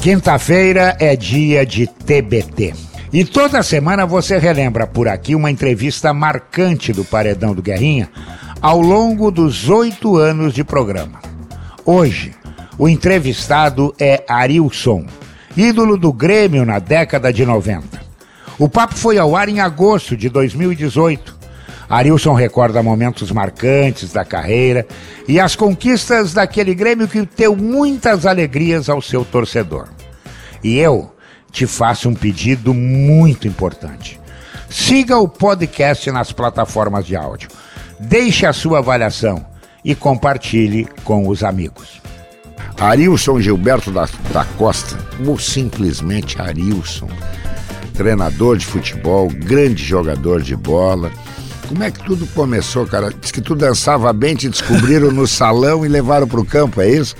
Quinta-feira é dia de TBT. E toda semana você relembra por aqui uma entrevista marcante do Paredão do Guerrinha ao longo dos oito anos de programa. Hoje, o entrevistado é Arilson, ídolo do Grêmio na década de 90. O papo foi ao ar em agosto de 2018 Arilson recorda momentos marcantes da carreira e as conquistas daquele Grêmio que deu muitas alegrias ao seu torcedor. E eu te faço um pedido muito importante. Siga o podcast nas plataformas de áudio. Deixe a sua avaliação e compartilhe com os amigos. Arilson Gilberto da, da Costa, ou simplesmente Arilson, treinador de futebol, grande jogador de bola como é que tudo começou, cara? Diz que tu dançava bem, te descobriram no salão e levaram pro campo, é isso?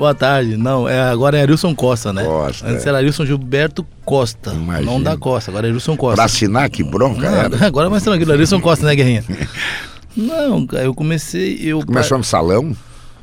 Boa tarde. Não, é, agora é Arilson Costa, né? Costa. Antes era Arilson Gilberto Costa. Imagina. Não da Costa, agora é Arilson Costa. Pra assinar, que bronca não, era. Agora é mais tranquilo, Arilson Costa, né, Guerrinha? não, eu comecei. Eu, Começou no salão?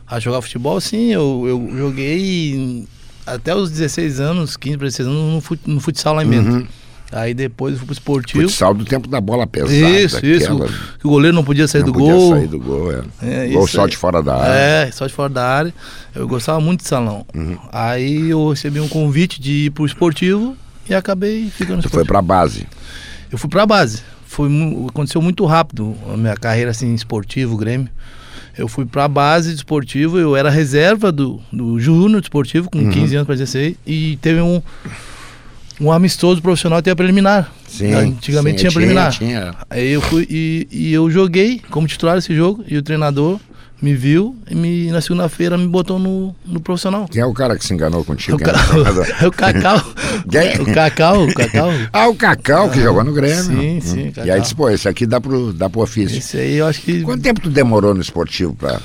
A jogar futebol, sim. Eu, eu joguei até os 16 anos, 15 para 16 anos, no, futsal lá em Bento. Uhum. Aí depois eu fui pro esportivo. Futsal do tempo da bola pesada. Isso, isso. Que o goleiro não podia sair não do podia gol. sair do gol, é. é gol só de fora da área. É, só de fora da área. Eu gostava muito de salão. Uhum. Aí eu recebi um convite de ir pro esportivo e acabei ficando no Você foi pra base? Eu fui pra base. Foi, aconteceu muito rápido a minha carreira assim, esportivo, Grêmio. Eu fui pra base de esportivo, eu era reserva do, do Júnior esportivo, com uhum. 15 anos para 16, e teve um um amistoso profissional tinha preliminar. Sim, Antigamente sim, tinha preliminar. Tinha. Aí eu fui e, e, eu joguei como titular esse jogo e o treinador me viu e me, na segunda-feira me botou no, no profissional. Quem é o cara que se enganou contigo? O, ca... é o Cacau. o Cacau, o Cacau. Ah, o Cacau que jogou no Grêmio. Sim, sim. Hum. E aí disse, pô, esse aqui dá pro, dá pro ofício. Esse aí eu acho que. Quanto tempo tu demorou no esportivo pra.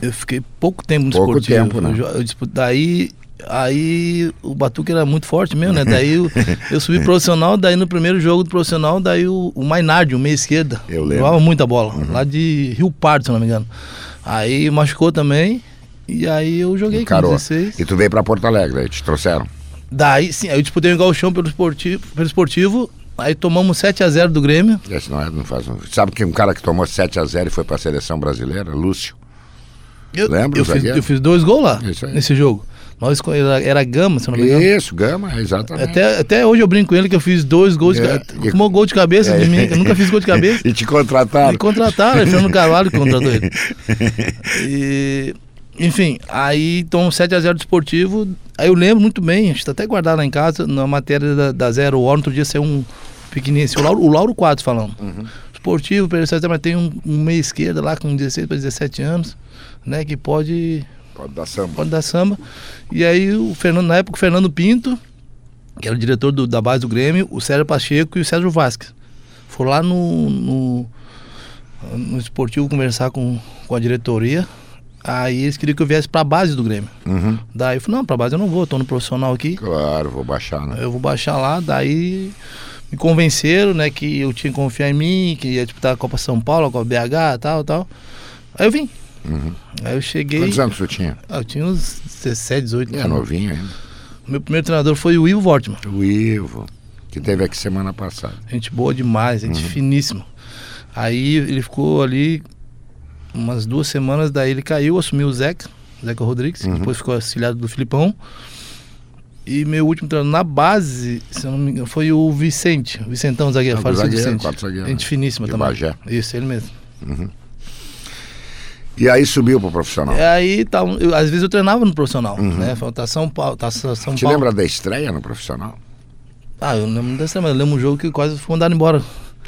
Eu fiquei pouco tempo no pouco esportivo. Pouco tempo, né? Eu, eu, daí Aí o Batuque era muito forte mesmo, né? Daí eu, eu subi profissional, daí no primeiro jogo do profissional, daí o, o Mainardi, o meia esquerda, eu lembro. jogava muita bola, uhum. lá de Rio Pardo, se não me engano. Aí machucou também, e aí eu joguei Encarou. com 16. E tu veio pra Porto Alegre, aí te trouxeram? Daí sim, aí eu disputei o chão pelo esportivo, pelo esportivo Aí tomamos 7x0 do Grêmio. Esse não, é, não faz um... Sabe que um cara que tomou 7x0 e foi pra seleção brasileira? Lúcio. Eu, Lembra? Eu fiz, eu fiz dois gols lá, nesse jogo. Nós era, era Gama, se não me engano. Isso, Gama, exatamente. Até, até hoje eu brinco com ele que eu fiz dois gols é, de Tomou gol de cabeça é, de mim, eu nunca fiz gol de cabeça. e te contrataram. Me contrataram, Fernando Carvalho contratou ele. E, enfim, aí então 7x0 do esportivo. Aí eu lembro muito bem, a gente tá até guardado lá em casa, na matéria da, da Zero Hora, outro dia saiu um pequenininho, o Lauro, o Lauro Quadros falando. Uhum. Esportivo, mas tem um, um meia esquerda lá com 16 para 17 anos, né, que pode Pode dar samba. Pode dar samba. E aí o Fernando, na época o Fernando Pinto, que era o diretor do, da base do Grêmio, o Sérgio Pacheco e o Sérgio Vasques. Foram lá no, no, no esportivo conversar com, com a diretoria. Aí eles queriam que eu viesse pra base do Grêmio. Uhum. Daí eu falei, não, pra base eu não vou, tô no profissional aqui. Claro, vou baixar, né? Eu vou baixar lá, daí me convenceram, né, que eu tinha que confiar em mim, que ia disputar a Copa São Paulo, a Copa BH, tal, tal. Aí eu vim. Uhum. Aí eu cheguei. Quantos anos você tinha? Ah, eu tinha uns 17, 18 anos. É novinho ainda. Meu primeiro treinador foi o Ivo Wortman. O Ivo, que teve aqui semana passada. Gente boa demais, gente uhum. finíssima. Aí ele ficou ali umas duas semanas, daí ele caiu, assumiu o Zeca, Zeca Rodrigues, uhum. depois ficou auxiliado do Filipão. E meu último treinador na base, se não me engano, foi o Vicente, Vicentão zagueiro, ah, zagueiro, Vicente. Zagueiro, gente finíssima de também. Bagé. Isso, ele mesmo. Uhum. E aí subiu pro profissional. E aí, tá, eu, às vezes eu treinava no profissional, uhum. né? Tá São Paulo, tá São Te Paulo. lembra da estreia no profissional? Ah, eu lembro da estreia, mas eu lembro um jogo que quase fui mandado embora.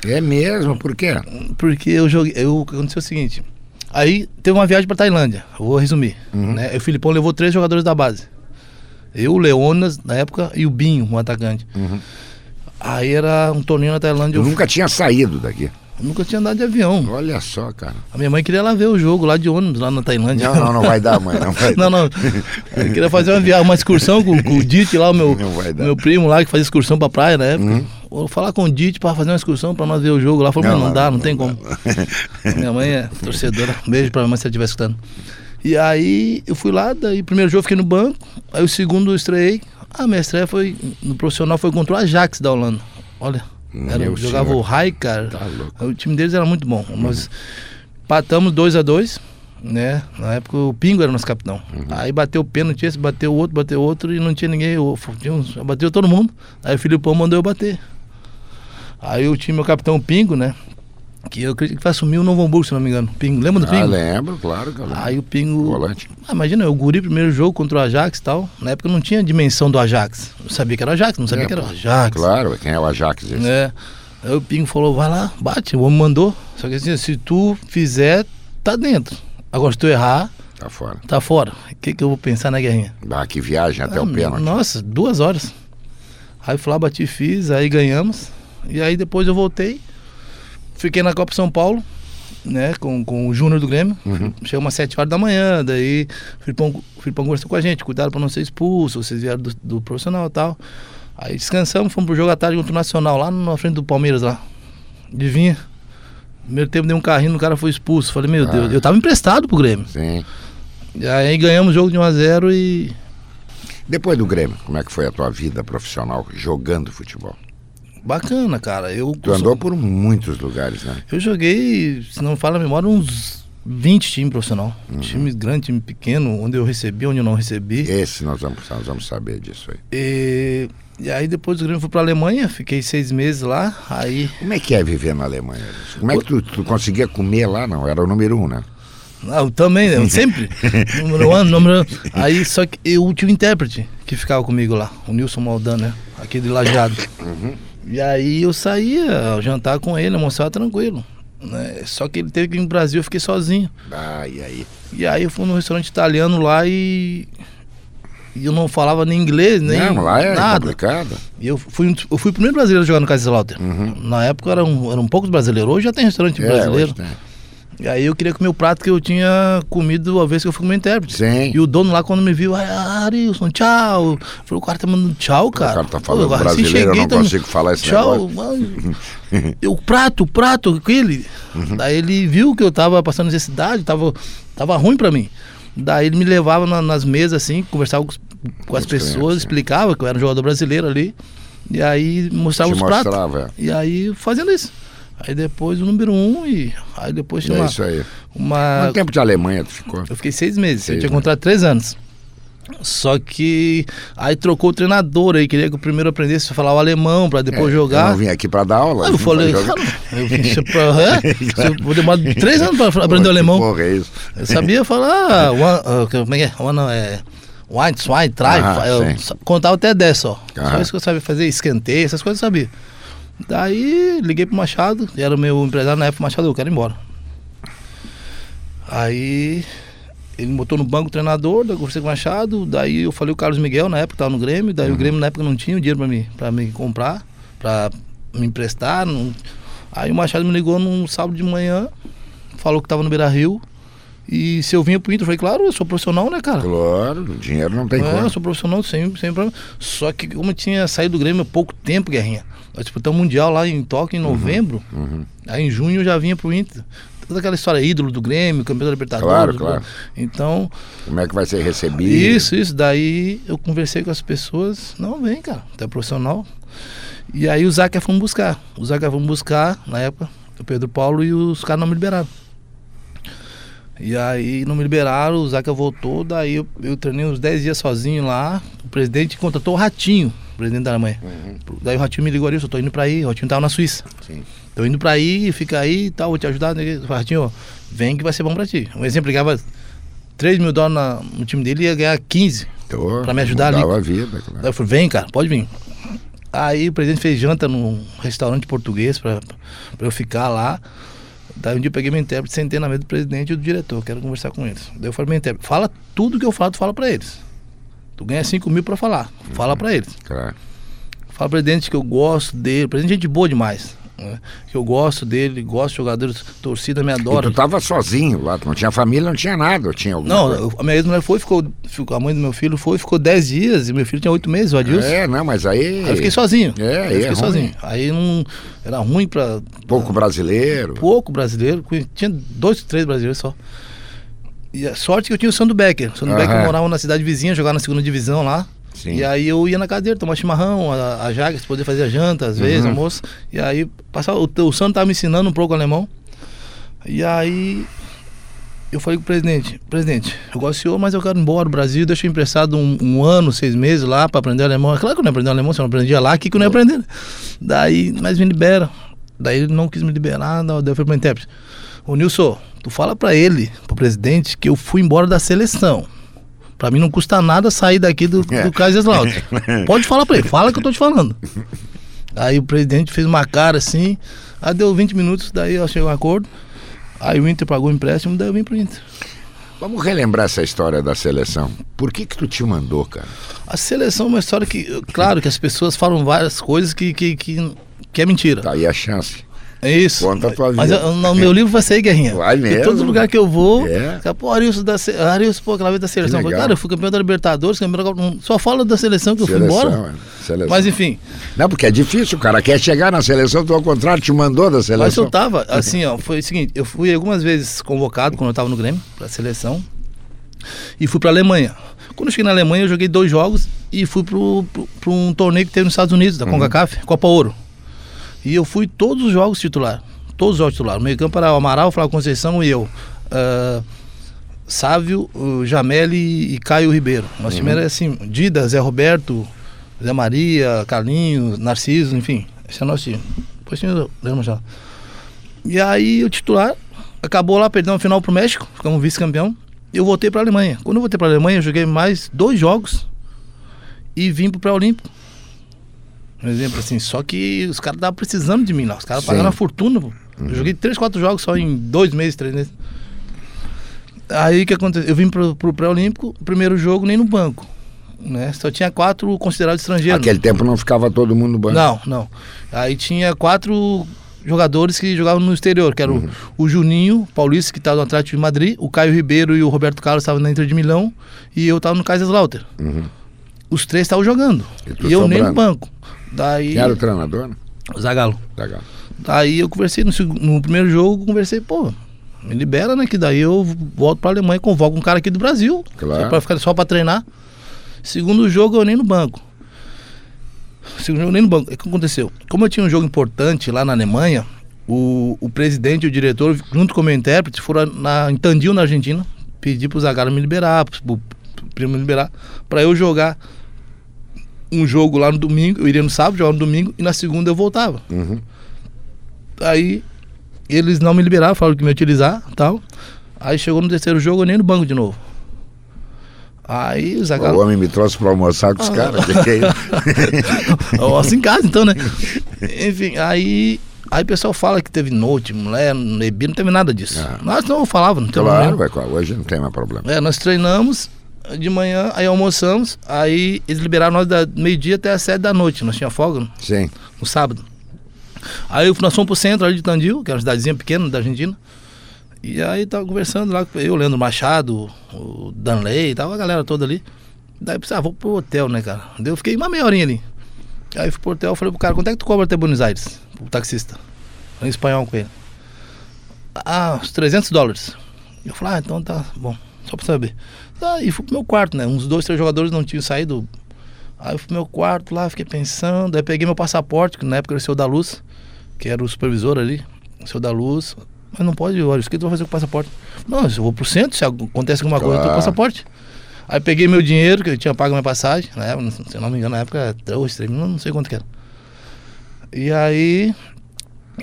É mesmo? Por quê? Porque eu joguei. Eu, aconteceu o seguinte. Aí teve uma viagem pra Tailândia, vou resumir. Uhum. Né? O Filipão levou três jogadores da base. Eu, o Leonas, na época, e o Binho, um atacante. Uhum. Aí era um torneio na Tailândia. Eu, eu nunca tinha saído daqui. Eu nunca tinha andado de avião. Olha só, cara. A minha mãe queria lá ver o jogo lá de ônibus, lá na Tailândia. Não, não, não vai dar, mãe. Não, vai não, não. Eu queria fazer uma viagem, uma excursão com, com o Dite lá, o meu, meu primo lá, que fazia excursão pra praia na época. Uhum. Vou falar com o Dite pra fazer uma excursão pra nós ver o jogo lá. Falei, não, não, não dá, não, não tem como. minha mãe é torcedora. Beijo pra minha mãe se ela estiver escutando. E aí eu fui lá, daí o primeiro jogo eu fiquei no banco, aí o segundo eu estreiei. A minha estreia foi no profissional foi contra o Ajax da Holanda. Olha, era, Meu jogava senhor. o Raikar. Tá. O time deles era muito bom. Nós patamos 2 a 2 né? Na época o Pingo era nosso capitão. Aí bateu o pênalti, esse bateu o outro, bateu o outro e não tinha ninguém. Tinha uns- bateu todo mundo. Aí o Filipão mandou eu bater. Aí o time, meu capitão Pingo, né? Que eu acredito que vai assumir o Novo Hamburgo, se não me engano. Pingo, lembra do Ah, Pingo? lembro, claro que eu lembro. Aí o Pingo. Volante. Ah, imagina, eu guri primeiro jogo contra o Ajax e tal. Na época eu não tinha dimensão do Ajax. Eu sabia que era o Ajax, não sabia É, que era o Ajax. Claro, quem é o Ajax esse? É. Aí o Pingo falou, vai lá, bate, o homem mandou. Só que assim, se tu fizer, tá dentro. Agora se tu errar, Tá fora. tá fora. O que, que eu vou pensar na guerrinha? Ah, que viagem até o Ah, pênalti. Nossa, duas horas. Aí fui lá, bati, fiz, aí ganhamos. E aí depois eu voltei. Fiquei na Copa São Paulo, né, com, com o Júnior do Grêmio. Uhum. Chegou umas 7 horas da manhã, daí o Filipão, o Filipão conversou com a gente, cuidado pra não ser expulso, vocês vieram do, do profissional e tal. Aí descansamos, fomos pro jogo à tarde contra o Nacional, lá na frente do Palmeiras lá. Adivinha? Primeiro tempo deu um carrinho, o cara foi expulso. Falei, meu Ah. Deus, eu tava emprestado pro Grêmio. Sim. E aí ganhamos o jogo de 1x0 e Depois do Grêmio, como é que foi a tua vida profissional jogando futebol? Bacana, cara. Eu, Tu andou por muitos lugares, né? eu joguei, se não me fala a memória, uns 20 times profissional. Uhum. Time grande, time pequeno, onde eu recebi, onde eu não recebi. Esse nós vamos, nós vamos saber disso aí. E, e aí depois do Grêmio fui pra Alemanha, fiquei seis meses lá, aí. Como é que é viver na Alemanha? Como é que tu, tu conseguia comer lá? Não, era o número um, né? Ah, eu também, né? sempre. número um, número Aí só que eu tinha um intérprete que ficava comigo lá, o Nilson Maldan, né? Aqui de Lajeado. E aí eu saía jantar com ele, almoçava tranquilo. Né? Só que ele teve que ir no Brasil, eu fiquei sozinho. Ah, e aí? E aí eu fui num restaurante italiano lá e. E eu não falava nem inglês, nem não, lá é nada. complicado. E eu fui, eu fui o primeiro brasileiro a jogar no Kaiserslautern. Na época eram, eram poucos brasileiros, hoje já tem restaurante É, brasileiro. hoje tem. E aí eu queria comer o prato que eu tinha comido a vez que eu fui como intérprete. Sim. E o dono lá, quando me viu, "Ai, Arilson, tchau. Falei, o cara tá mandando tchau, cara. cara tá falando Pô, brasileiro, eu não tá- consigo falar esse tchau. Tchau. O prato, o prato, aquele. Uhum. Daí ele viu que eu tava passando necessidade, tava, tava ruim pra mim. Daí ele me levava na- nas mesas assim, conversava com, com as pessoas, explicava que eu era um jogador brasileiro ali. E aí mostrava Te os pratos. mostrava, E aí fazendo isso. Aí depois o número um e aí depois tinha é uma, isso aí. uma Quanto tempo de Alemanha tu ficou? eu fiquei seis meses, Seis eu tinha meses. contrato três anos. Só que aí trocou o treinador aí, queria que eu primeiro aprendesse a falar o alemão pra depois É, Eu jogar. não vim aqui pra dar aula. Aí eu vim falei, cara, eu vim pra? Se eu vou demorar três anos pra aprender o alemão. Porra, é isso? Eu sabia falar, one, ah, como é que é? One, é One, zwei, drei, Ah, eu sim. contava até 10 só. Só Aham. isso que eu sabia fazer, escanteio, essas coisas eu sabia. Daí liguei pro Machado, era o meu empresário na época, Machado, eu quero ir embora. Aí ele me botou no banco o treinador, daí eu conversei com o Machado, daí eu falei o Carlos Miguel na época, tava no Grêmio, daí o Grêmio na época não tinha o dinheiro pra mim, pra me comprar, pra me emprestar. não- Aí o Machado me ligou num sábado de manhã, falou que tava no Beira Rio. E se eu vinha pro Inter, eu falei, claro, eu sou profissional, né, cara? Claro, dinheiro não tem É, eu como. sou profissional sem, sem problema. Só que como eu tinha saído do Grêmio há pouco tempo, Guerrinha. Nós disputamos o Mundial lá em Tóquio em novembro. Uhum. Aí em junho eu já vinha pro Inter. Toda aquela história ídolo do Grêmio, campeão da Libertadores. Claro, claro. Então, Como é que vai ser recebido? isso, isso. Daí eu conversei com as pessoas. Não, vem, cara, tu é profissional. E aí o Zaca fomos buscar. O Zaca fomos buscar, na época, o Pedro Paulo e os caras não me liberaram. E aí não me liberaram, o Zaca voltou, daí eu, eu treinei uns 10 dias sozinho lá. O presidente contratou o Ratinho, o presidente da Alemanha. Daí o Ratinho me ligou ali, eu tô indo pra aí, o Ratinho tava na Suíça. Sim. Tô indo pra aí, fica aí e tal, vou te ajudar. né? Ratinho, ó, vem que vai ser bom pra ti. Um exemplo, ele ganhava 3 mil dólares na- no time dele ia ganhar 15. Tô, Pra me ajudar ali. a vida, claro. Daí eu falei, vem, cara, pode vir. Aí o presidente fez janta num restaurante português pra, pra eu ficar lá. Daí um dia eu peguei meu intérprete, sentei na mesa do presidente e do diretor, quero conversar com eles. Daí eu falei, meu intérprete, fala tudo que eu falo, tu fala pra eles. Tu ganha 5 mil pra falar, fala pra eles. Claro. Fala presidente que eu gosto dele, o presidente é gente boa demais. Né? Que eu gosto dele, gosto de jogadores, torcida me E adora. tu tava sozinho lá, não tinha família, não tinha nada, eu tinha Não, coisa. a minha ex-mulher foi, ficou, ficou, a mãe do meu filho foi, ficou 10 dias e meu filho tinha 8 meses, o Adilson. É, não, mas aí. Aí eu fiquei sozinho. É, Aí eu é fiquei ruim. sozinho. Aí não era ruim pra Pouco brasileiro. pouco brasileiro, tinha dois, três brasileiros só. E a sorte que eu tinha o Sandro Becker. O Sandro Aham. Becker morava na cidade vizinha, jogava na segunda divisão lá. Sim. E aí eu ia na cadeira, tomar chimarrão, a, a Jagas, poder fazer a janta, às vezes, Uhum. almoço. E aí passava, o, o Sandro tava me ensinando um pouco alemão. E aí eu falei com o presidente, presidente, eu gosto do senhor, mas eu quero ir embora do Brasil, deixa eu emprestado um, um ano, seis meses lá para aprender alemão. É claro que eu não aprendi alemão, se eu não aprendia lá, aqui que eu não ia aprender. Daí, mas me libera. Daí ele não quis me liberar, não, daí eu fui pro intérprete. Ô Nilson, tu fala pra ele, pro presidente, que eu fui embora da seleção. Pra mim não custa nada sair daqui do, É. do Kaiserslautern. Pode falar pra ele, fala que eu tô te falando. Aí o presidente fez uma cara assim, aí deu 20 minutos, daí eu chegou um acordo. Aí o Inter pagou o empréstimo, daí eu vim pro Inter. Vamos relembrar essa história da seleção. Por que que tu te mandou, cara? A seleção é uma história que, claro, que as pessoas falam várias coisas que, que, que, que é mentira. Tá aí a chance. É isso. Conta a tua Mas vida. eu- no meu livro vai sair, Guerrinha. Vai Em mesmo? todo lugar que eu vou, É. pô, Arilson da. Arilson, pô, aquela vez da seleção. Eu falei. Cara, eu fui campeão da Libertadores, campeão da Copa. Só fala da seleção que eu fui embora. é. Seleção. Mas enfim, Não, porque é difícil, o cara quer chegar na seleção, tu ao contrário te mandou da mas seleção. eu tava, assim, ó, foi o seguinte, eu fui algumas vezes convocado quando eu tava no Grêmio, pra seleção, e fui pra Alemanha. Quando eu cheguei na Alemanha, eu joguei dois jogos e fui pro um torneio que teve nos Estados Unidos, Uhum. da CONCACAF, Copa Ouro. E eu fui todos os jogos titular. Todos os jogos titular. No meio campo era o Amaral, Flávio Conceição e eu. Ah, Sávio, o Jameli e Caio Ribeiro. Nosso time era assim, Dida, Zé Roberto, Zé Maria, Carlinhos, Narciso, enfim. Esse é o nosso time. Depois Leandro Machado. E aí o titular acabou lá, perdendo a final pro México, ficamos vice-campeão. Eu voltei pra Alemanha. Quando eu voltei pra Alemanha, eu joguei mais dois jogos e vim pro pré-olímpico. Um exemplo assim, só que os caras estavam precisando de mim lá. Os caras pagaram a fortuna, pô. Eu joguei três, quatro jogos só em dois meses, três meses. Aí o que aconteceu? Eu vim pro, pro pré-olímpico, primeiro jogo nem no banco. Né? Só tinha quatro considerados estrangeiros. Aquele tempo não ficava todo mundo no banco. Não, não. Aí tinha quatro jogadores que jogavam no exterior, que era Uhum. o, o Juninho Paulista, que estava no Atlético de Madrid, o Caio Ribeiro e o Roberto Carlos estavam na Inter de Milão, e eu estava no Kaiserslautern. Uhum. Os três estavam jogando. E E, eu nem no sobrando. banco. Daí. Quem era o treinador? Zagalo. Legal. Daí eu conversei no, no primeiro jogo, conversei, pô, me libera, né? Que daí eu volto pra Alemanha e convoco um cara aqui do Brasil. Claro. Só pra ficar só pra treinar. Segundo jogo, eu nem no banco. Segundo jogo, nem no banco. O que aconteceu? Como eu tinha um jogo importante lá na Alemanha, o, o presidente e o diretor, junto com o meu intérprete, foram na, em Tandil, na Argentina, pedir pro Zagallo me liberar, pro, pro primo me liberar, pra eu jogar um jogo lá no domingo. Eu iria no sábado, jogar no domingo, e na segunda eu voltava. Uhum. Aí eles não me liberaram, falaram que me utilizar tal. Aí chegou no terceiro jogo, eu nem no banco de novo. Aí o O Zagallo. homem me trouxe pra almoçar com os Ah. caras. Que que é isso? Almoço em casa, então, né? Enfim, aí. Aí o pessoal fala que teve noite, mulher, bebida, não teve nada disso. Ah. Nós não falava, não teve claro, vai, hoje não tem mais problema. É, nós treinamos de manhã, aí almoçamos, aí eles liberaram nós da meio-dia até as sete da noite. Nós tinha folga no, Sim. no sábado. Aí nós fomos pro centro ali de Tandil, que é uma cidadezinha pequena da Argentina. E aí tava conversando lá com eu, Leandro Machado, o Danley, tava a galera toda ali. Daí eu pensei, ah, vou pro hotel, né, cara? Daí eu fiquei uma meia horinha ali. Aí fui pro hotel, falei pro cara, quanto é que tu cobra até Buenos Aires? O taxista. Em espanhol com ele. Ah, uns 300 dólares. Eu falei, ah, então tá bom, só pra saber. Aí fui pro meu quarto, né? Uns dois, três jogadores não tinham saído. Aí eu fui pro meu quarto lá, fiquei pensando. Aí peguei meu passaporte, que na época era o seu da luz, que era o supervisor ali, o seu da luz. Mas não pode, olha, o que tu vai fazer com o passaporte? Não, eu vou pro centro, se acontece alguma coisa, eu tenho Claro. passaporte. Aí peguei meu dinheiro, que eu tinha pago minha passagem, na época, se não me engano, na época era 2, 3 mil, não sei quanto que era. E aí,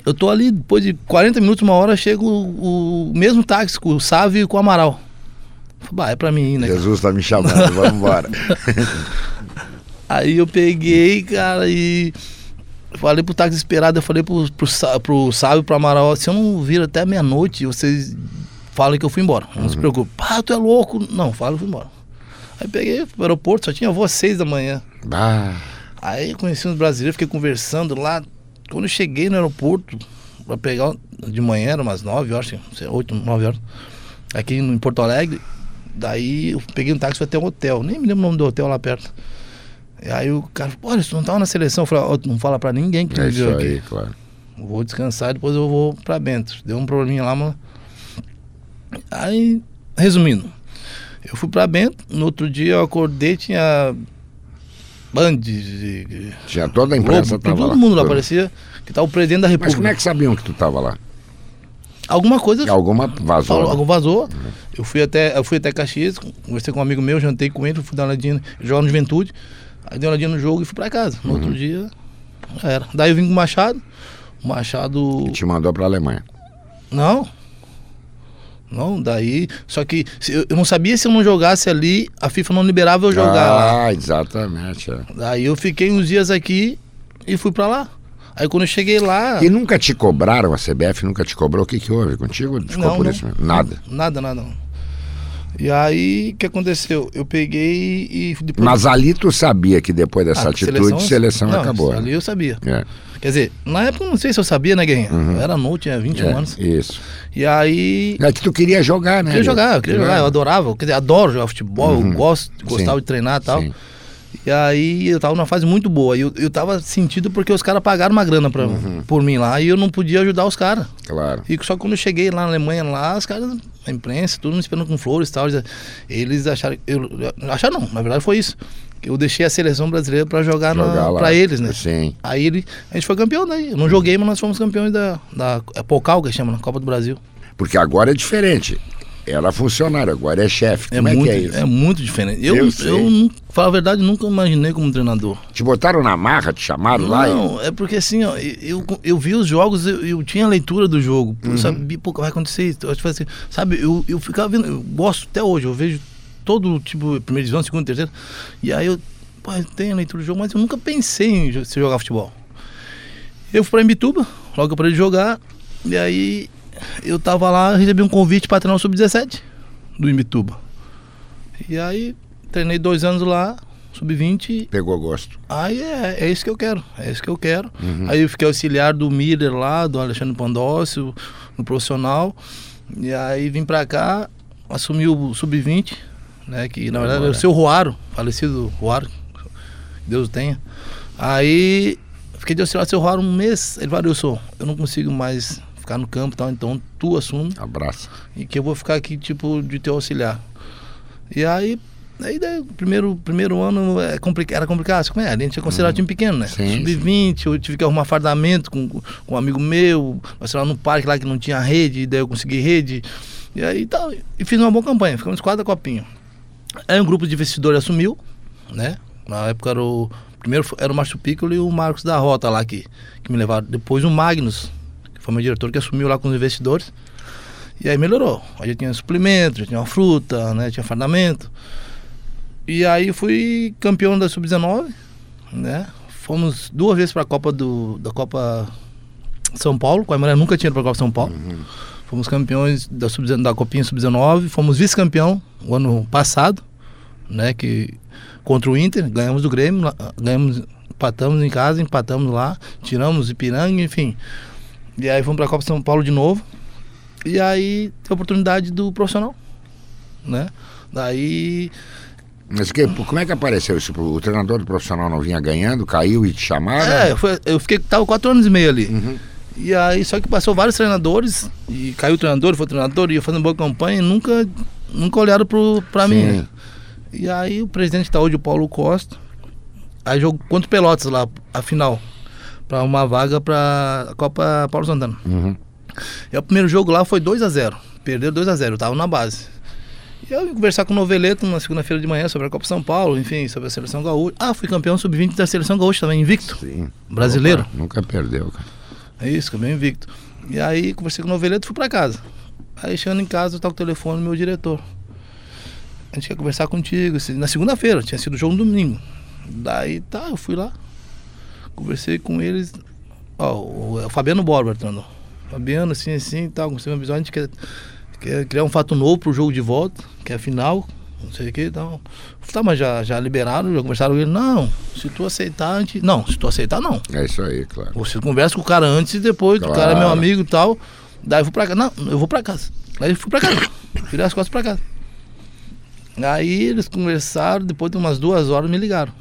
eu tô ali, depois de 40 minutos, uma hora, chega o, o mesmo táxi com o Sávio e com o Amaral. Bah, é pra mim né? cara? Jesus tá me chamando, vamos embora. Aí eu peguei, cara, e falei pro táxi esperado, eu falei pro, pro, pro Sábio, pro Amaral, se eu não vir até meia-noite, vocês falam que eu fui embora. Não se preocupe. Pá, tu é louco. Não, fala que eu fui embora. Aí peguei pro aeroporto, só tinha voo às seis da manhã. Ah, Aí eu conheci uns brasileiros, fiquei conversando lá. Quando eu cheguei no aeroporto, pra pegar de manhã, era umas nove horas, não sei, oito, nove horas, aqui em Porto Alegre. Daí eu peguei um táxi até um hotel, nem me lembro o nome do hotel lá perto. E aí o cara falou, olha, você não tava na seleção? Eu falei, "Ó, não fala pra ninguém que tu é me viu aqui. aí, claro. Vou descansar, depois eu vou pra Bento. Deu um probleminha lá, mano. Aí resumindo, eu fui pra Bento, no outro dia eu acordei, tinha Band, Tinha toda a Globo, imprensa tava todo lá. mundo lá, Todo. parecia que tava o presidente da Mas República. como é que sabiam que tu tava lá? Alguma coisa Alguma vazou. falou, algum vazou. Eu fui até, eu fui até Caxias, conversei com um amigo meu, jantei com ele, fui dar uma olhadinha, jogar no Juventude. Aí dei uma olhadinha no jogo e fui pra casa. No Uhum. outro dia, era. Daí eu vim com o Machado. O Machado. E te mandou pra Alemanha. Não. Não, daí. Só que eu, eu não sabia se eu não jogasse ali, a FIFA não liberava eu jogar lá. Ah, exatamente. é. Daí eu fiquei uns dias aqui e fui pra lá. Aí quando eu cheguei lá. E nunca te cobraram, a CBF nunca te cobrou? O que, que houve contigo? Ficou Não, por não. isso mesmo? Nada. Nada, nada. não. E aí, o que aconteceu? Eu peguei e depois. Mas ali tu sabia que depois dessa Ah, atitude, seleção, não, acabou. Ali né? eu sabia. É, Quer dizer, na época não sei se eu sabia, né, Guerrinha? Eu era novo, tinha 21 é, anos. Isso. E aí. É que tu queria jogar, né? Eu queria jogar, eu queria jogar, eu adorava, quer dizer, adoro jogar futebol, Uhum. eu gosto, gostava Sim. de treinar e tal. Sim. E aí eu tava numa fase muito boa. E eu, eu tava sentido porque os caras pagaram uma grana pra, Uhum. por mim lá e eu não podia ajudar os caras. Claro. E só quando eu cheguei lá na Alemanha, lá, os caras, a imprensa, todo mundo esperando com flores e tal, eles, acharam. Eu, acharam não, na verdade foi isso. Que eu deixei a seleção brasileira pra jogar, Jogar pra eles, né? Sim. Aí ele, a gente foi campeão daí. Eu não joguei, mas nós fomos campeões da, da é Pocal, que chama, na Copa do Brasil. Porque agora é diferente. Era funcionário, agora é chefe. É Como é, muito, que é isso? muito diferente. Eu, Eu eu, falar a verdade, nunca imaginei como treinador. Te botaram na marra, te chamaram lá? e- Não, é porque assim, ó, eu, eu vi os jogos, eu, eu tinha a leitura do jogo. Uhum. Sabia, pô, vai acontecer isso. Assim, sabe, eu, eu ficava vendo, eu gosto até hoje, eu vejo todo tipo, primeira divisão, segunda, terceira. E aí eu, pô, eu tenho a leitura do jogo, mas eu nunca pensei em se jogar futebol. Eu fui pra Imbituba, logo parei de jogar, e aí eu tava lá, recebi um convite pra treinar o Sub-17 do Imbituba. E aí, treinei dois anos lá, Sub-20, Pegou gosto. Aí é, é isso que eu quero, é isso que eu quero. Uhum. Aí eu fiquei auxiliar do Miller lá, do Alexandre Pandócio, no profissional. E aí vim pra cá, assumi o Sub-20, né? Que na verdade é o seu Ruaro, falecido Ruaro, Deus o tenha. Aí fiquei de auxiliar do seu Ruaro um mês. Ele falou, Wilson, eu não consigo mais ficar no campo e tal, então tu assume Abraço. e que eu vou ficar aqui, tipo, de teu auxiliar. E aí, aí daí, primeiro, primeiro ano é complica, era complicado, como é? A gente tinha considerado time pequeno, né? Sim, Sub-20, eu tive que arrumar fardamento com, com um amigo meu, nós lá no parque lá que não tinha rede, daí eu consegui rede. E aí tal, e fiz uma boa campanha, ficamos quatro copinhos. Aí um grupo de investidores assumiu, né? Na época era o. Primeiro era o Márcio Piccolo e o Marcos da Rota lá que, que me levaram. Depois o Magnus, foi meu diretor, que assumiu lá com os investidores. E aí melhorou. Aí já tinha suplemento, já tinha uma fruta, né? Tinha fardamento. E aí fui campeão da Sub-19, né? Fomos duas vezes para a Copa do da Copa São Paulo, com a Maria nunca tinha ido para a Copa São Paulo. Fomos campeões da, sub da Copinha Sub-19, fomos vice-campeão o ano passado, né? Que contra o Inter, ganhamos do Grêmio, ganhamos, empatamos em casa, empatamos lá, tiramos Ipiranga, enfim. E aí fomos para a Copa São Paulo de novo. E aí a oportunidade do profissional, né? Daí Mas que, como é que apareceu isso? O treinador do profissional não vinha ganhando, caiu e te chamaram? É, foi- eu fiquei, tava quatro anos e meio ali. Uhum. E aí, só que passou vários treinadores, e caiu o treinador, foi treinador, e eu fazendo boa campanha, e nunca, nunca olharam pro, pra mim. Sim. né? E aí o presidente tá hoje, o Paulo Costa, aí jogou contra o Pelotas lá, a final, pra uma vaga pra Copa Paulo Santana. Uhum. E o primeiro jogo lá foi 2 a 0 Perderam 2 a 0 eu tava na base. E eu vim conversar com o Noveleto na segunda-feira de manhã sobre a Copa São Paulo, enfim, sobre a seleção gaúcha. Ah, fui campeão sub-20 da seleção gaúcha também, invicto. Sim. Brasileiro. Opa, nunca perdeu, cara. É isso, campeão invicto. E aí conversei com o Noveleto e fui pra casa. Aí chegando em casa, com o telefone do meu diretor. A gente quer conversar contigo. Na segunda-feira, tinha sido jogo no domingo. Daí tá, eu fui lá. Conversei com eles. Ó, o, é Fabiano Borba, treinador. Fabiano, assim, assim tal. Com o episódio, a gente quer, quer criar um fato novo pro jogo de volta, que é a final. Não sei o que, então. Tá, mas já, já liberaram, já conversaram com ele. Não, se tu aceitar, a gente. Não, se tu aceitar, não. É isso aí, claro. Você conversa com o cara antes e depois, o cara é meu Claro. amigo e tal. Daí eu fui pra casa. Não, eu vou pra casa. Daí eu fui pra casa. Virei as costas pra casa. Aí eles conversaram, depois de umas duas horas me ligaram.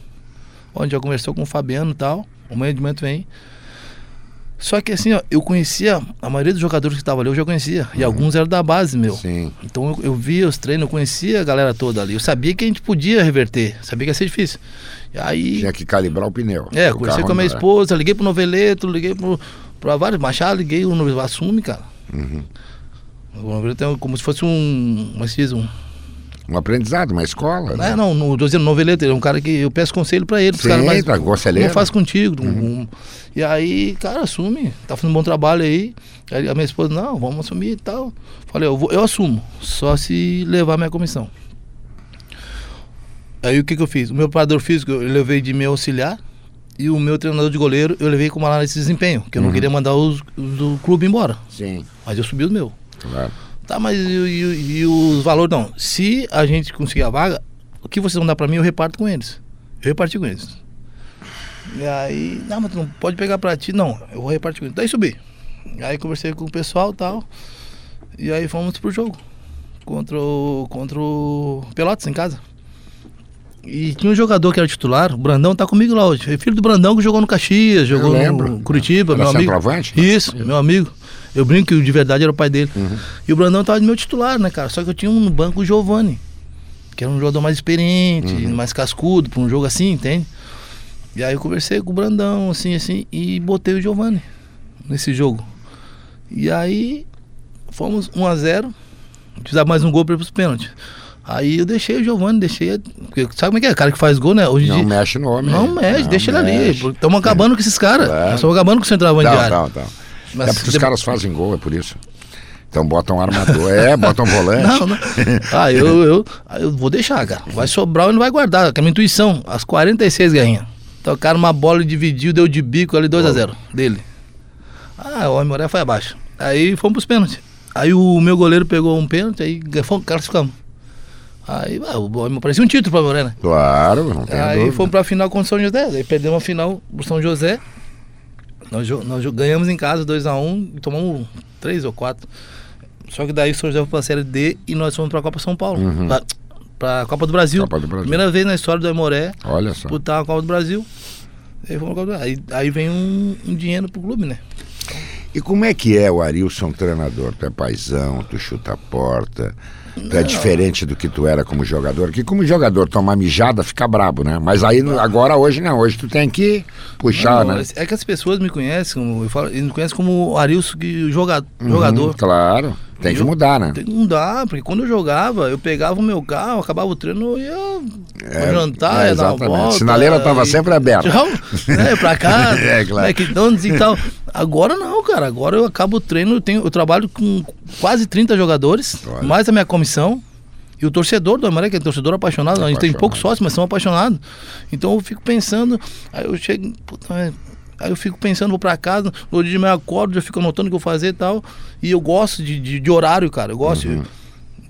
Onde já conversou com o Fabiano e tal. Amanhã de manhã tu vem. Só que assim, ó, eu conhecia, a maioria dos jogadores que estavam ali eu já conhecia. E alguns eram da base, meu. Sim. Então eu, eu via os treinos, eu conhecia a galera toda ali. Eu sabia que a gente podia reverter, sabia que ia ser difícil. E aí. Tinha que calibrar o pneu. É, O conversei com a minha esposa, liguei pro Noveleto, liguei pro, pra vários, Machado, liguei o Noveleto, assume, cara. Uhum. O Noveleto é como se fosse um, como se diz, um... Um aprendizado, uma escola. né? É, não, não, tô dizendo Noveleto, ele é um cara que eu peço conselho pra ele. Sim, caras, mas tá, não faz contigo. um- e aí, cara, assume, tá fazendo um bom trabalho aí. Aí a minha esposa, não, vamos assumir e tal. Falei, eu, vou, eu assumo, só se levar minha comissão. Aí o que que eu fiz? O meu preparador físico eu levei de meu auxiliar e o meu treinador de goleiro eu levei como análise de desempenho, que eu não queria mandar os, os do clube embora. Sim, Mas eu subi os meus. claro. Tá, mas e, e- e os valores não? Se a gente conseguir a vaga, o que vocês vão dar pra mim, eu reparto com eles. Eu reparti com eles. E aí, não, mas tu não pode pegar pra ti, não. Eu vou repartir com eles. Daí subi. Aí conversei com o pessoal e tal. E aí fomos pro jogo. Contra o, contra o Pelotas em casa. E tinha um jogador que era titular, o Brandão tá comigo lá hoje. É filho do Brandão que jogou no Caxias, jogou no Curitiba, Era meu amigo. Isso, meu amigo. Eu brinco que de verdade era o pai dele. Uhum. E o Brandão tava de meu titular, né, cara? Só que eu tinha um no banco o Giovani, que era um jogador mais experiente, Uhum. mais cascudo, pra um jogo assim, entende? E aí eu conversei com o Brandão, assim, assim, e botei o Giovani nesse jogo. E aí fomos 1 a 0 precisava mais um gol para ir pros pênaltis. Aí eu deixei o Giovani, deixei. Sabe como é que é? O cara que faz gol, né? Hoje Não dia. mexe no homem. Não mexe, deixa ele mexe. ali. Estamos acabando com esses caras. Estamos acabando com o centroavante Não, diário. não, não. Mas é porque os de- caras fazem gol, é por isso. Então botam um armador. É, botam volante. Não, não. Ah, eu, eu, eu vou deixar, cara. Vai sobrar e não vai guardar. Que é a minha intuição. As 46 guerrinha. Tocaram uma bola e dividiu, deu de bico ali 2x0 dele. Ah, o Homem-Moré foi abaixo. Aí fomos pros pênaltis. Aí o meu goleiro pegou um pênalti, aí classificamos. Aí, ah, o Homem parecia um título pra Moré, né? Claro, não tem Aí dúvida. fomos pra final com o São José. Aí perdemos a final pro São José. Nós, nós ganhamos em casa 2x1 e tomamos 3 ou 4. Só que daí o São José foi pra Série D e nós fomos pra Copa São Paulo. Pra, pra Copa do Brasil. Uhum. Copa do Brasil. Primeira vez na história do Aimoré Olha só. disputar a Copa do Brasil. Aí, aí, aí vem um, um dinheiro pro clube, né? E como é que é o Arilson treinador? Tu é paizão, tu chuta a porta, tu é diferente do que tu era como jogador. Que como jogador tomar mijada fica brabo, né? Mas aí agora hoje não, hoje tu tem que puxar, Não, né? É que as pessoas me conhecem, eu falo, eles me conhecem como Arilson, que joga, Uhum, jogador. claro, tem que mudar, né? Tem- Não dá, porque quando eu jogava, eu pegava o meu carro, acabava o treino, eu ia É, jantar, é, ia dar uma exatamente. volta. A sinaleira tava e- sempre aberta. Tchau, né, pra casa, É, claro. McDonald's e tal. Agora não, cara. Agora eu acabo o treino, eu, tenho, eu trabalho com quase 30 jogadores, Olha. mais a minha comissão. E o torcedor do Amaré, que é torcedor apaixonado, a gente tem poucos sócios, mas são apaixonados. Então eu fico pensando, aí eu chego, puta, é, aí eu fico pensando, vou pra casa, no dia eu me acordo, já fico anotando o que eu vou fazer e tal. E eu gosto de, de, de horário, cara. Eu gosto.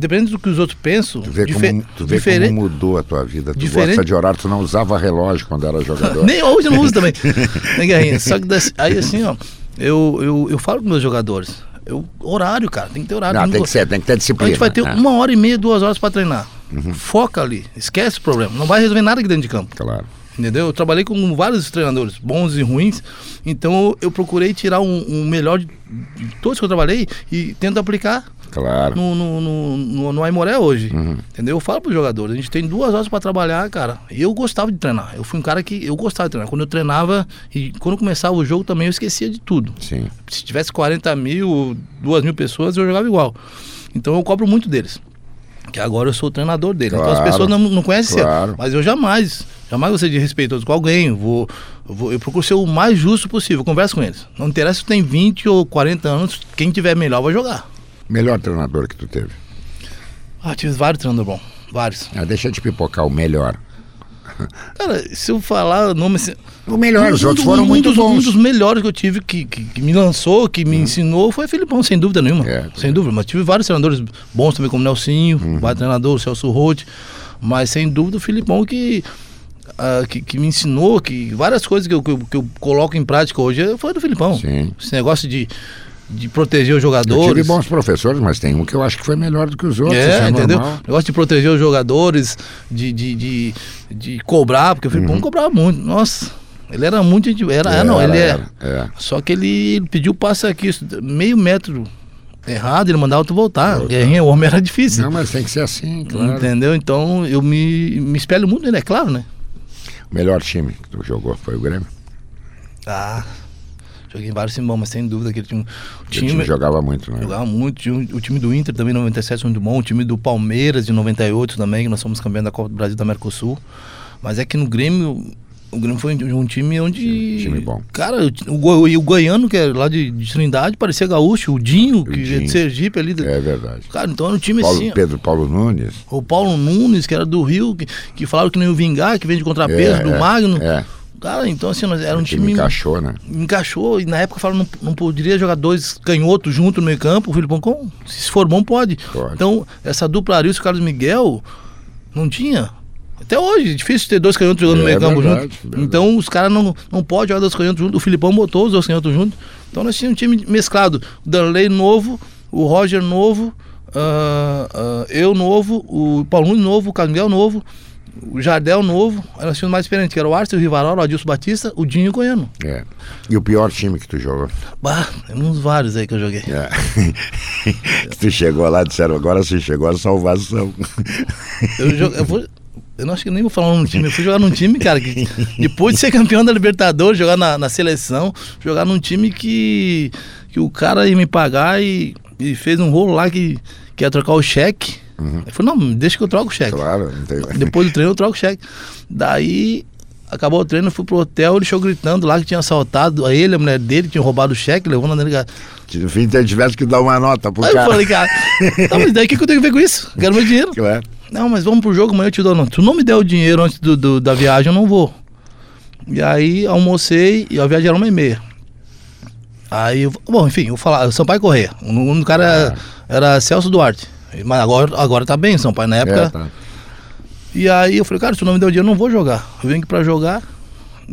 Dependendo do que os outros pensam. Tu vê, como, tu vê diferente- como mudou a tua vida. Tu Diferente- gosta de horário, tu não usava relógio quando era jogador. Nem hoje eu não uso também. Guerrinha. Só que das- aí assim, ó, eu, eu, eu falo com meus jogadores. Eu, horário, cara, tem que ter horário. Não, Tem tem que- ser, tem que ter A disciplina. gente vai ter É, uma hora e meia, duas horas pra treinar. Uhum. Foca ali, esquece o problema. Não vai resolver nada aqui dentro de campo. Claro. Entendeu? Eu trabalhei com vários treinadores, bons e ruins. Então eu procurei tirar um, um melhor de todos que eu trabalhei e tento aplicar Claro. no, no, no, no, no Aimoré hoje. Uhum. Entendeu? Eu falo pros jogadores, a gente tem duas horas pra trabalhar, cara. Eu gostava de treinar. Eu fui um cara que eu gostava de treinar. Quando eu treinava e quando começava o jogo também eu esquecia de tudo. Sim. Se tivesse 40 mil, 2 mil pessoas, eu jogava igual. Então eu cobro muito deles. Que agora eu sou o treinador deles. Então as Claro. pessoas não, não conhecem Claro. Mas eu jamais, jamais vou ser de respeitoso com alguém. Vou, eu, vou, eu procuro ser o mais justo possível. Eu converso com eles. Não interessa se tem 20 ou 40 anos, quem tiver melhor vai jogar. Melhor treinador que tu teve. Ah, tive vários treinadores bons. Vários. Ah, deixa eu te pipocar o melhor. Cara, se eu falar o nome. assim, O melhor, os um outros do- foram um muito dos, bons. Um dos melhores que eu tive, que, que, que me lançou, que me ensinou, foi Filipão, sem dúvida nenhuma. É. Sem dúvida. Mas tive vários treinadores bons também, como Nelsinho, Uhum. vários treinadores, Celso Roth. Mas sem dúvida o Filipão que, ah, que, que me ensinou, que várias coisas que eu, que eu, que eu coloco em prática hoje foi do Filipão. Sim. Esse negócio de, de proteger os Eu jogadores. tive bons professores, mas tem um que eu acho que foi melhor do que os outros. isso É, entendeu? normal. Negócio de proteger os jogadores, de, de, de, de cobrar, porque o Filipão Uhum. cobrava muito. Nossa, Ele era muito. Era, é, não, ele é. era, é. Só que ele, ele pediu passe aqui, meio metro errado, ele mandava tu voltar. Guerrinha, o homem era difícil. Não, mas tem que ser assim, claro. Entendeu? Então eu me, me espelho muito nele, é claro, né? O melhor time que tu jogou foi o Grêmio. Ah, joguei em vários times, mas sem dúvida aquele time. O O time jogava muito, né? Jogava muito, tinha o o time do Inter também, 97, muito bom. O time do Palmeiras, de 98 também, que nós somos campeões da Copa do Brasil da Mercosul. Mas é que no Grêmio, o Grêmio foi um time onde... Time bom. Cara, o, e o Goiano, que é lá de, de Trindade, parecia gaúcho. O Dinho, que é Dinho. de Sergipe ali. É verdade. Cara, então era um time Paulo- assim... Pedro Paulo Nunes. O Paulo Nunes, que era do Rio, que, que falaram que não ia vingar, que vem de contrapeso, É, do é, Magno. É, Cara, então assim, nós- era um time encaixou, né? encaixou e na época falaram não, não poderia jogar dois canhotos junto no meio campo. O Filipão, como? se for bom, pode. Pode. Então, essa dupla Arilson e Carlos Miguel não tinha. Até hoje, é difícil ter dois canhotos jogando no É meio campo verdade, junto. verdade. Então, os caras não, não podem jogar dois canhotos juntos. O Filipão botou os dois canhotos juntos. Então, nós tínhamos um time mesclado. O Danley novo, o Roger novo, ah, ah, eu novo, o Paulo Nunes novo, o Carlos Miguel novo. O Jardel novo, aí nós tínhamos mais experiente, que era o Arce, o Rivarola, o Adilson Batista, o Dinho e o Goiano. É. E o pior time que tu jogou? Bah, uns vários aí que eu joguei. É. que tu chegou lá e disseram, agora você chegou a salvação. Eu, jo- eu, vou, eu não acho que nem vou falar um time. Eu fui jogar num time, cara, que depois de ser campeão da Libertadores, jogar na, na seleção, jogar num time que, que o cara ia me pagar e, e fez um rolo lá que, que ia trocar o cheque. Eu falei, não, deixa que eu troco o cheque. Claro, não tem... Depois do treino eu troco o cheque. Daí, acabou o treino, eu fui pro hotel, ele chegou gritando lá que tinha assaltado a ele, a mulher dele, tinha roubado o cheque, levou na delegada. No fim, tu tivesse que dar uma nota pro Aí eu cara. falei, cara, tá, mas daí o que, que eu tenho que ver com isso? Quero meu dinheiro. Claro. Não, mas vamos pro jogo, amanhã eu te dou. Não, tu não me der o dinheiro antes do, do- da viagem, eu não vou. E aí almocei e a viagem era uma e meia. Aí, eu- bom, enfim, eu vou falar, o Sampaio Correia. O nome do cara era, era Celso Duarte. Mas agora, agora tá bem, Sampaio, na época. É, tá. E aí eu falei, cara, se não me der o dinheiro, eu não vou jogar. Eu venho aqui pra jogar.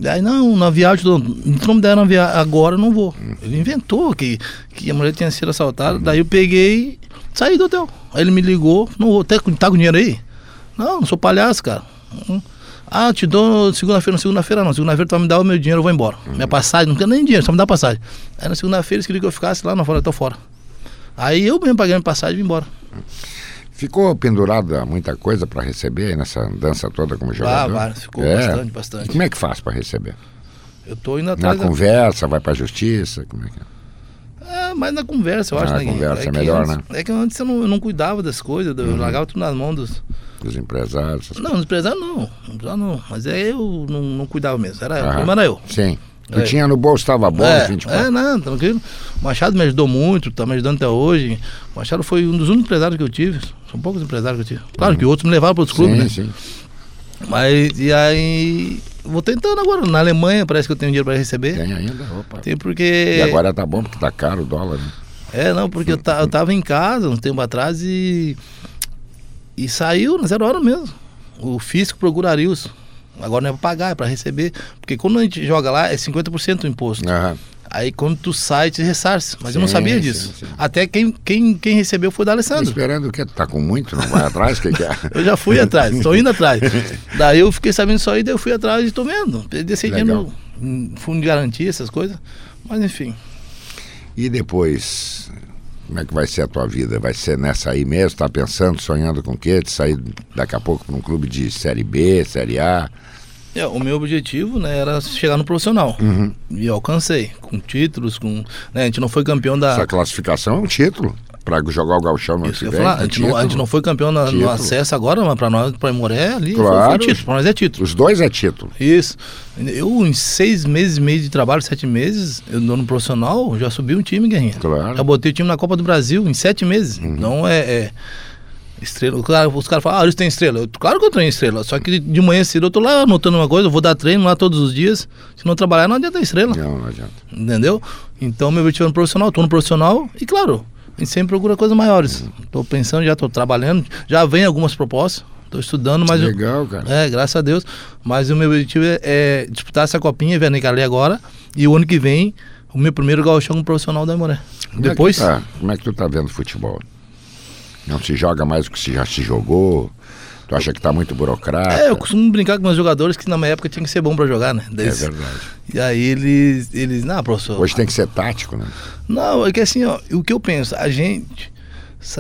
Aí, não, na viagem, se não me der na viagem agora, eu não vou. Ele inventou que, que a mulher tinha sido assaltada. Daí eu peguei, saí do hotel. Aí ele me ligou, não vou, tá, com- tá com dinheiro aí? Não, não sou palhaço, cara. Hum. Ah, te dou segunda-feira, não, segunda-feira não. Segunda-feira tu vai me dar o meu dinheiro, eu vou embora. Minha passagem, não quero nem dinheiro, só me dá passagem. Aí na segunda-feira eles queriam que eu ficasse lá, não, eu falei, eu tô fora. Aí eu mesmo paguei minha passagem e vim embora. Ficou pendurada muita coisa para receber nessa dança toda como Ah, jogador? vários, ficou É. bastante, E bastante. como é que faz para receber? Eu tô indo Na atrás. da- conversa, vai para justiça? Como é que é? É, mas na conversa, eu Ah, acho. na né, conversa é que melhor, antes- né? É que antes eu não, eu não cuidava das coisas, eu Uhum. largava tudo nas mãos dos. Dos empresários? Não, nos empresários não. Não. Mas é eu não, não cuidava mesmo. Era, como era eu. Sim. Tu É. tinha no bolso, estava bom, é, 24. é, não, tranquilo. O Machado me ajudou muito, tá me ajudando até hoje. O Machado foi um dos únicos empresários que eu tive. São poucos empresários que eu tive. Claro que outros me levaram para outros clubes, né? sim. Mas, e aí. Vou tentando agora. Na Alemanha parece que eu tenho dinheiro para receber. Tem ainda? Opa. Tem porque. E agora tá bom porque tá caro o dólar, né? É, não, porque eu, ta- eu tava em casa um tempo atrás e. E saiu na zero hora mesmo. O fisco procura Arilson. Agora não é pra pagar, é pra receber. Porque quando a gente joga lá, é 50% o imposto. Aham. Aí quando tu sai, te ressarce. Mas eu não Sim, sabia sim, disso. sim. Até quem, quem, quem recebeu foi o Tá D'Alessandro. esperando o quê? Tu tá com muito? Não vai atrás? O que, que é? Eu já fui atrás, tô indo atrás. Daí eu fiquei sabendo só aí, daí eu fui atrás e tô vendo. Perdi esse Legal. dinheiro fundo de garantia, essas coisas. Mas enfim. E depois, como é que vai ser a tua vida? Vai ser nessa aí mesmo? Tá pensando, sonhando com o quê? De sair daqui a pouco para um clube de Série B, Série A? É, o meu objetivo né, era chegar no profissional. Uhum. E eu alcancei, com títulos, com. né, a gente não foi campeão da. Essa classificação é um título para jogar o Gauchão no ia falar, a, é gente não, a gente não foi campeão na- no acesso agora, mas pra nós, pra Imoré ali, foi- Claro. foi título. Pra nós é título. Os dois é título. Isso. Eu, em seis meses e meio de trabalho, sete meses, eu no profissional, já subi um time, Guerrinha. Claro. Já botei o time na Copa do Brasil em sete meses. Uhum. Não é. é estrela. Os caras falam, ah, eles têm estrela. Eu, claro que eu tenho estrela. Só que de manhã cedo eu tô lá anotando uma coisa, eu vou dar treino lá todos os dias. Se não trabalhar, não adianta estrela. Não, não adianta. Entendeu? Então, meu objetivo é no profissional, tô no profissional e, claro, a gente sempre procura coisas maiores. Tô pensando, já tô trabalhando, já vem algumas propostas, tô estudando, mas. eu- Legal, cara. é, graças a Deus. Mas o meu objetivo é, é disputar essa copinha, ver a agora. E o ano que vem, o meu primeiro gauchão profissional da. Como é Depois. tu tá- como é que tu tá vendo futebol? Não se joga mais do que se já se jogou? Tu acha que tá muito burocrata? É, eu costumo brincar com meus jogadores que na minha época tinha que ser bom pra jogar, né? É Desde- verdade. E aí eles, eles, não, professor. Hoje tem que ser tático, né? Não, é que assim, ó, o que eu penso, a gente,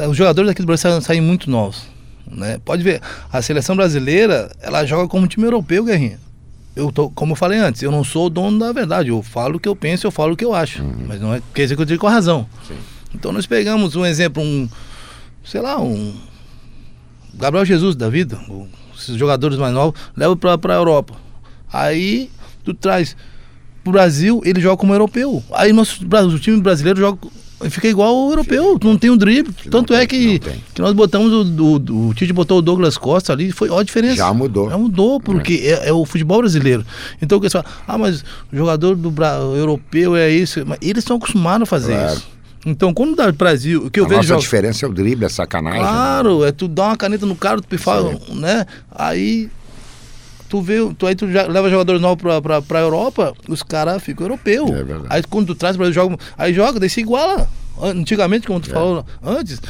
os jogadores daqui do Brasil saem, muito novos, né? Pode ver, a seleção brasileira, ela joga como time europeu, Guerrinha. Eu tô, como eu falei antes, eu não sou o dono da verdade, eu falo o que eu penso, eu falo o que eu acho, mas não é quer dizer que eu digo com a razão. Então nós pegamos um exemplo, um, sei lá, um Gabriel Jesus da vida, esses jogadores mais novos, leva pra, pra Europa. Aí tu traz pro Brasil, ele joga como europeu. Aí nosso, o time brasileiro joga. Fica igual o europeu, não tem o drible. Tanto tem, é que, que nós botamos o, o, o Tite botou o Douglas Costa ali, foi ó a diferença. Já mudou. Já mudou, porque é, é o futebol brasileiro. Então o você fala, ah, mas o jogador do Bra- europeu é isso. Mas eles estão acostumados a fazer Claro. isso. Então, quando dá Brasil, o que eu a vejo. nossa jogo- diferença é o drible, é sacanagem. né? Claro, é tu dar uma caneta no cara, tu fala, né? Aí tu vê, tu, aí tu já leva jogadores novos pra, pra, pra Europa, os caras ficam europeu. É verdade. aí quando tu traz o Brasil, joga, aí joga, daí se iguala. Antigamente, como tu É. falou antes,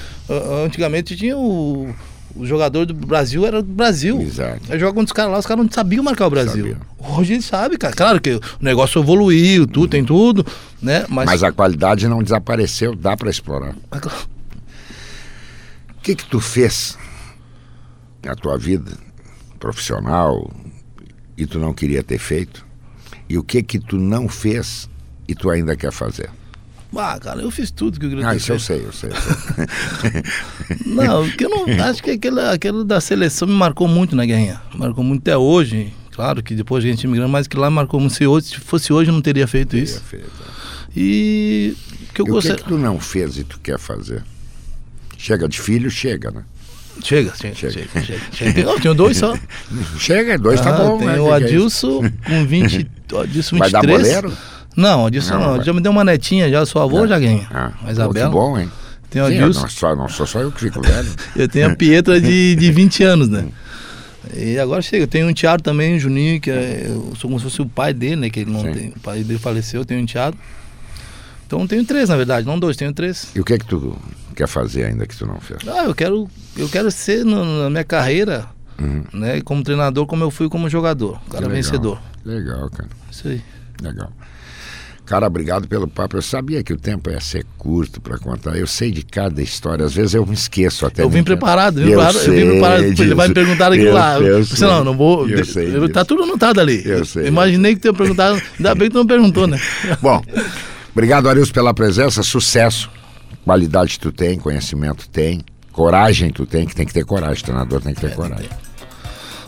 antigamente tinha o, o jogador do Brasil, era do Brasil. Exato. Aí joga contra os caras lá, os caras não sabiam marcar o Brasil. Sabia. Hoje eles sabem, cara. Claro que o negócio evoluiu, tudo, tem tudo, né? Mas, Mas a qualidade não desapareceu, dá pra explorar. O que que tu fez na tua vida profissional e tu não queria ter feito? E o que que tu não fez e tu ainda quer fazer? Ah, cara, eu fiz tudo que eu queria Ah, isso eu feito. sei, eu sei. eu sei. Não, porque eu não acho que aquele, aquele da seleção me marcou muito na guerrinha. Marcou muito até hoje. Claro que depois a gente imigrando, mas que lá marcou muito. Se, hoje, se fosse hoje, eu não teria feito isso. Perfeito. E que eu E o que gostei. que tu não fez e tu quer fazer? Chega de filho, chega, né? Chega, chega, Chega. chega, chega. chega. Tem- Não, tenho dois só. Chega, dois tá Ah, bom, tem né? o é? Adilson com 20. O Adilson 23. Vai dar boleiro? Não, Adilson Não, não. vai. Já me deu uma netinha, já sou avô, já ganha. Ah, a pô, Isabela. que bom, hein? Tem o Adilson. não, só, não sou só eu que fico velho. Eu tenho a Pietra de, de 20 anos, né? E agora chega, eu tenho um enteado também, o Juninho, que é, eu sou como se fosse o pai dele, né? Que ele não Sim. tem. O pai dele faleceu, eu tenho um enteado. Então eu tenho três, na verdade, não dois, tenho três. E o que é que tu quer fazer ainda que tu não fez? Ah, eu quero, eu quero ser no- na minha carreira, Uhum. né? Como treinador, como eu fui como jogador. Cara legal. vencedor. Legal, cara. Isso aí. Legal. Cara, obrigado pelo papo. Eu sabia que o tempo ia ser curto para contar. Eu sei de cada história. Às vezes eu me esqueço até. Eu vim preparado, vim Eu preparado, eu vim preparado. Ele vai me disso. perguntar aquilo Eu- lá. eu Você sei. não, não vou. Eu sei eu- tá disso. tudo anotado ali. Eu sei. Imaginei que tu ia perguntar. Ainda bem que tu não perguntou, né? Bom, obrigado, Arilson, pela presença. Sucesso. Qualidade tu tem, conhecimento tem. Coragem tu tem, que tem que ter coragem. Treinador tem que ter coragem.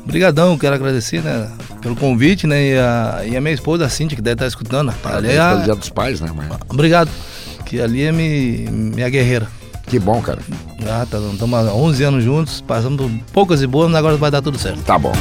Obrigadão, quero agradecer, né, pelo convite, né, e a, e a minha esposa, a Cintia, que deve estar escutando. Ali é a- pelo Dia dos Pais, né, mãe? Obrigado, que ali é mi, minha guerreira. Que bom, cara. Já estamos há 11 anos juntos, passamos por poucas e boas, mas agora vai dar tudo certo. Tá bom.